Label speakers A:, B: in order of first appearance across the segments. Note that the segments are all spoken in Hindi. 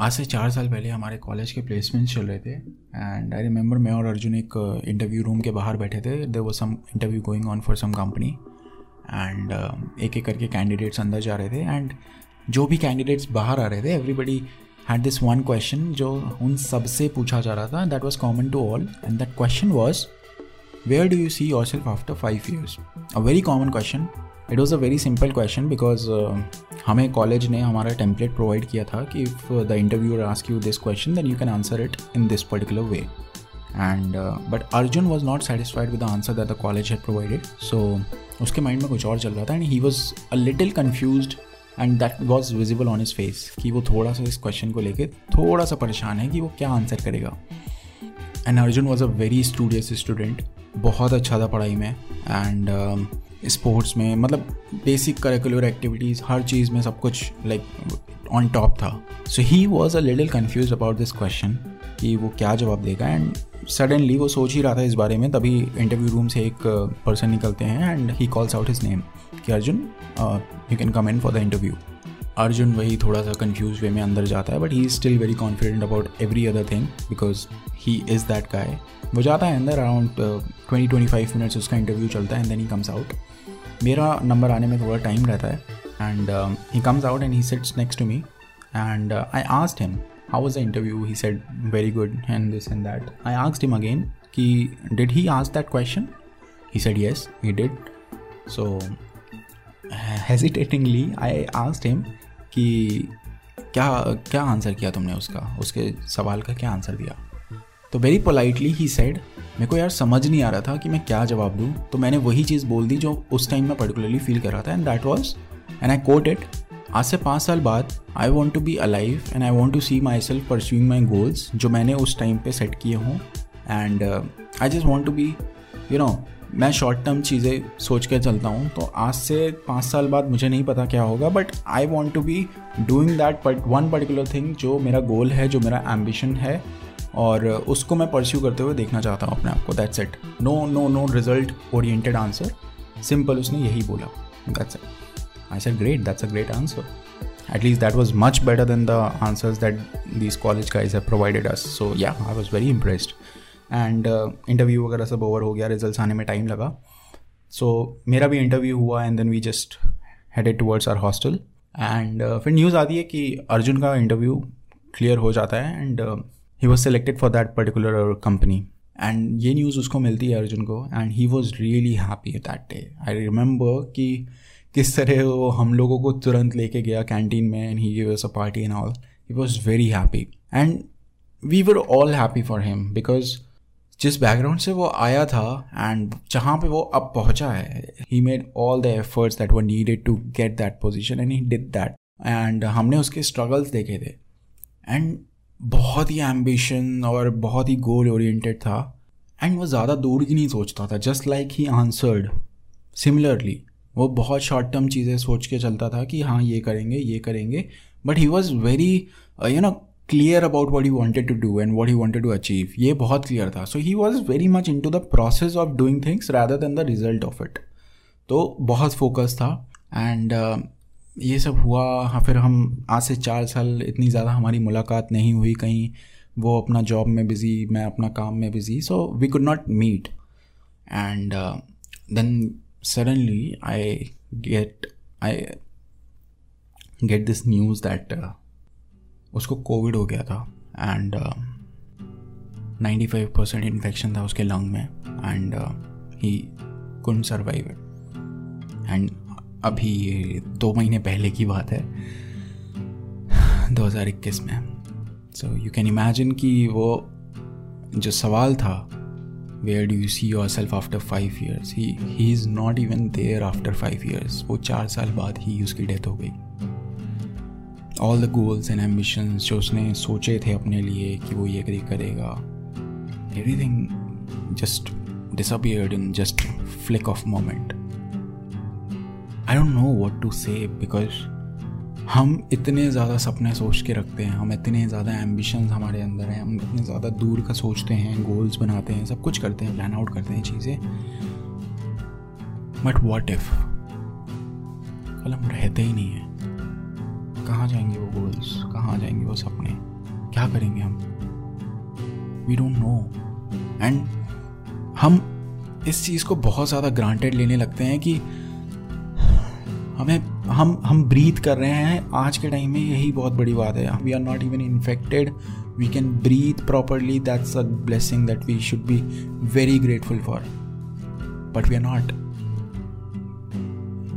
A: आज से चार साल पहले हमारे कॉलेज के प्लेसमेंट्स चल रहे थे एंड आई रिमेंबर मैं और अर्जुन एक इंटरव्यू रूम के बाहर बैठे थे। देर वो some interview going on for some company and एक एक करके कैंडिडेट्स अंदर जा रहे थे एंड जो भी कैंडिडेट्स बाहर आ रहे थे everybody had this one question जो उन सबसे पूछा जा रहा था। That was common to all and that question was where do you see yourself after five years a very common question it was a very simple question because हमें कॉलेज ने हमारा टेम्पलेट प्रोवाइड किया था कि if the interview ask you this question then you can answer it in this particular way and but Arjun was not satisfied with the answer that the college had provided so उसके माइंड में कुछ और चल रहा था and he was a little confuse and that was visible on his face कि वो थोड़ा सा इस क्वेश्चन को लेके थोड़ा सा परेशान है कि वो क्या आंसर करेगा। And Arjun was a very studious student बहुत अच्छा था पढ़ाई में। एंड स्पोर्ट्स में मतलब बेसिक करिकुलर एक्टिविटीज़ हर चीज़ में सब कुछ लाइक ऑन टॉप था। So he was a little confuse about this question कि वो क्या जवाब देगा। एंड सडनली वो सोच ही रहा था इस बारे में। तभी इंटरव्यू रूम से एक पर्सन uh, निकलते हैं and he calls out his name कि Arjun you can come in for the interview Arjun वही थोड़ा सा कन्फ्यूज़ वे में अंदर जाता है but he is still very confident about every other thing because he is that guy वो जाता है अंदर around twenty twenty five minutes उसका इंटरव्यू चलता है and then he comes out मेरा नंबर आने में थोड़ा टाइम रहता है and he comes out and he sets next to me and I asked him how was the interview he said very good and this and that I asked him again कि did he ask that question he said yes he did so hesitatingly I asked him कि क्या क्या आंसर किया तुमने उसका उसके सवाल का क्या आंसर दिया तो वेरी पोलाइटली ही सेड मेरे को यार समझ नहीं आ रहा था कि मैं क्या जवाब दूँ। तो मैंने वही चीज़ बोल दी जो उस टाइम मैं पर्टिकुलरली फील कर रहा था and that was and I quote it आज से पाँच साल बाद I want to be alive and I want to see my self pursuing my goals जो मैंने उस टाइम पे सेट किए हों। And I just want to be you know मैं शॉर्ट टर्म चीज़ें सोच के चलता हूँ। तो आज से पाँच साल बाद मुझे नहीं पता क्या होगा but I want to be doing that one particular thing जो मेरा गोल है, जो मेरा एम्बिशन है और उसको मैं परस्यू करते हुए देखना चाहता हूँ अपने आप को that's it no no no result oriented answer simple उसने यही बोला. That's it I said great that's a great answer least that was much better than the answers that these college guys have provided us. So yeah i was very impressed. And interview वगैरह सब ओवर हो गया रिज़ल्ट आने में टाइम लगा. सो so, मेरा भी इंटरव्यू हुआ and then we just headed towards our hostel and फिर न्यूज़ आती है कि अर्जुन का इंटरव्यू क्लियर हो जाता है and he was selected for that particular company and ये न्यूज़ उसको मिलती है अर्जुन को and he was really happy that day I remember कि किस तरह वो हम लोगों को तुरंत लेके गया कैंटीन में and he give a party and all he was very happy and we were all happy for him because जिस बैकग्राउंड से वो आया था एंड जहाँ पे वो अब पहुँचा है he made all the efforts that were needed to get that position and he did that and हमने उसके स्ट्रगल्स देखे थे. एंड बहुत ही एम्बिशन और बहुत ही गोल ओरिएंटेड था एंड वो ज़्यादा दूर की नहीं सोचता था just like he answered similarly वो बहुत शॉर्ट टर्म चीज़ें सोच के चलता था कि हाँ ये करेंगे ये करेंगे but he was very you know clear about what he wanted to do and what he wanted to achieve ये बहुत क्लियर था. So he was very much in to the process of doing things rather than the result of it तो बहुत फोकस था एंड ये सब हुआ हाँ फिर हम आज से चार साल इतनी ज़्यादा हमारी मुलाकात नहीं हुई कहीं। वो अपना जॉब में बिज़ी मैं अपना काम में busy so we could not meet and then suddenly I get I get this news that उसको कोविड हो गया था। And ninety five percent infection था उसके लंग में। And he Kund survive and अभी ये दो महीने पहले की बात है। 2021 में। सो यू कैन इमेजिन कि वो जो सवाल था where do you see your self after five years he he is not even there after five years वो चार साल बाद ही उसकी डेथ हो गई। All the goals and ambitions जो उसने सोचे थे अपने लिए कि वो ये करेगा everything just disappeared in just flick of moment I don't know what to say because हम इतने ज़्यादा सपने सोच के रखते हैं, हम इतने ज़्यादा एम्बिशन हमारे अंदर हैं, हम इतने ज़्यादा दूर का सोचते हैं गोल्स बनाते हैं, सब कुछ करते हैं प्लान आउट करते हैं चीज़ें। बट वॉट इफ़ कल हम रहते ही नहीं हैं। कहाँ जाएँगे वो गोल्स कहाँ जाएँगे वो सपने? क्या करेंगे हम? वी डोंट नो एंड हम इस चीज़ को बहुत ज़्यादा ग्रांटेड लेने लगते हैं कि हमें, हम हम ब्रीथ कर रहे हैं। आज के टाइम में यही बहुत बड़ी बात है। We are not even infected we can breathe properly that's a blessing that we should be very grateful for but we are not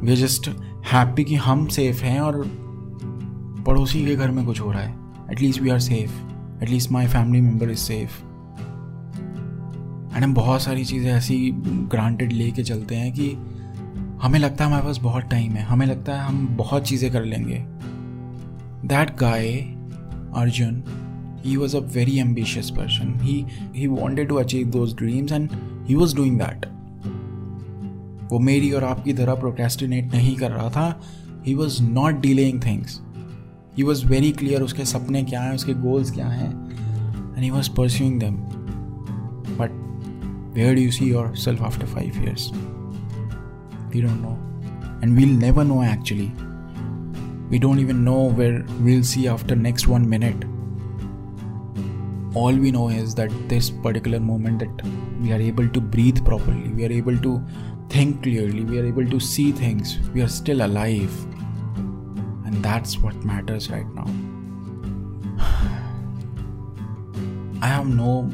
A: we are just happy कि हम सेफ़ हैं और पड़ोसी के घर में कुछ हो रहा है। At least we are safe at least my family member is safe and हम बहुत सारी चीज़ें ऐसी ग्रांटेड लेके चलते हैं कि हमें लगता है हमारे पास बहुत टाइम है। हमें लगता है हम बहुत चीज़ें कर लेंगे। That guy Arjun he was a very ambitious person he he wanted to achieve those dreams and he was doing that वो मेरी और आपकी तरह प्रोकेस्टिनेट नहीं कर रहा था। He was not delaying things he was very clear उसके सपने क्या हैं, उसके गोल्स क्या हैं and he was pursuing them but Where you see your self after five years? We don't know. And we'll never know actually. We don't even know where we'll see after next one minute. All we know is that this particular moment that we are able to breathe properly, we are able to think clearly, we are able to see things, we are still alive. And that's what matters right now. I have no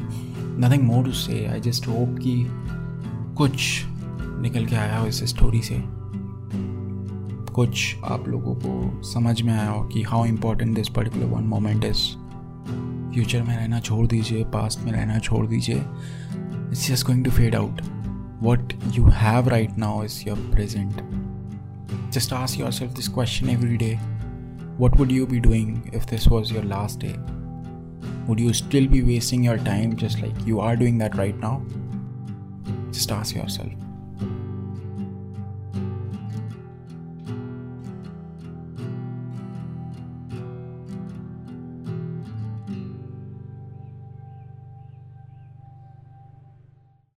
A: nothing more to say I just hope कि कुछ निकल के आया हो इस स्टोरी से। कुछ आप लोगों को समझ में आया हो कि how important this particular one moment is future में रहना छोड़ दीजिए पास्ट में रहना छोड़ दीजिए। It's just going to fade out what you have right now is your present just ask your self this question every day what would you be doing if this was your last day would you still be wasting your time just like you are doing that right now just ask your self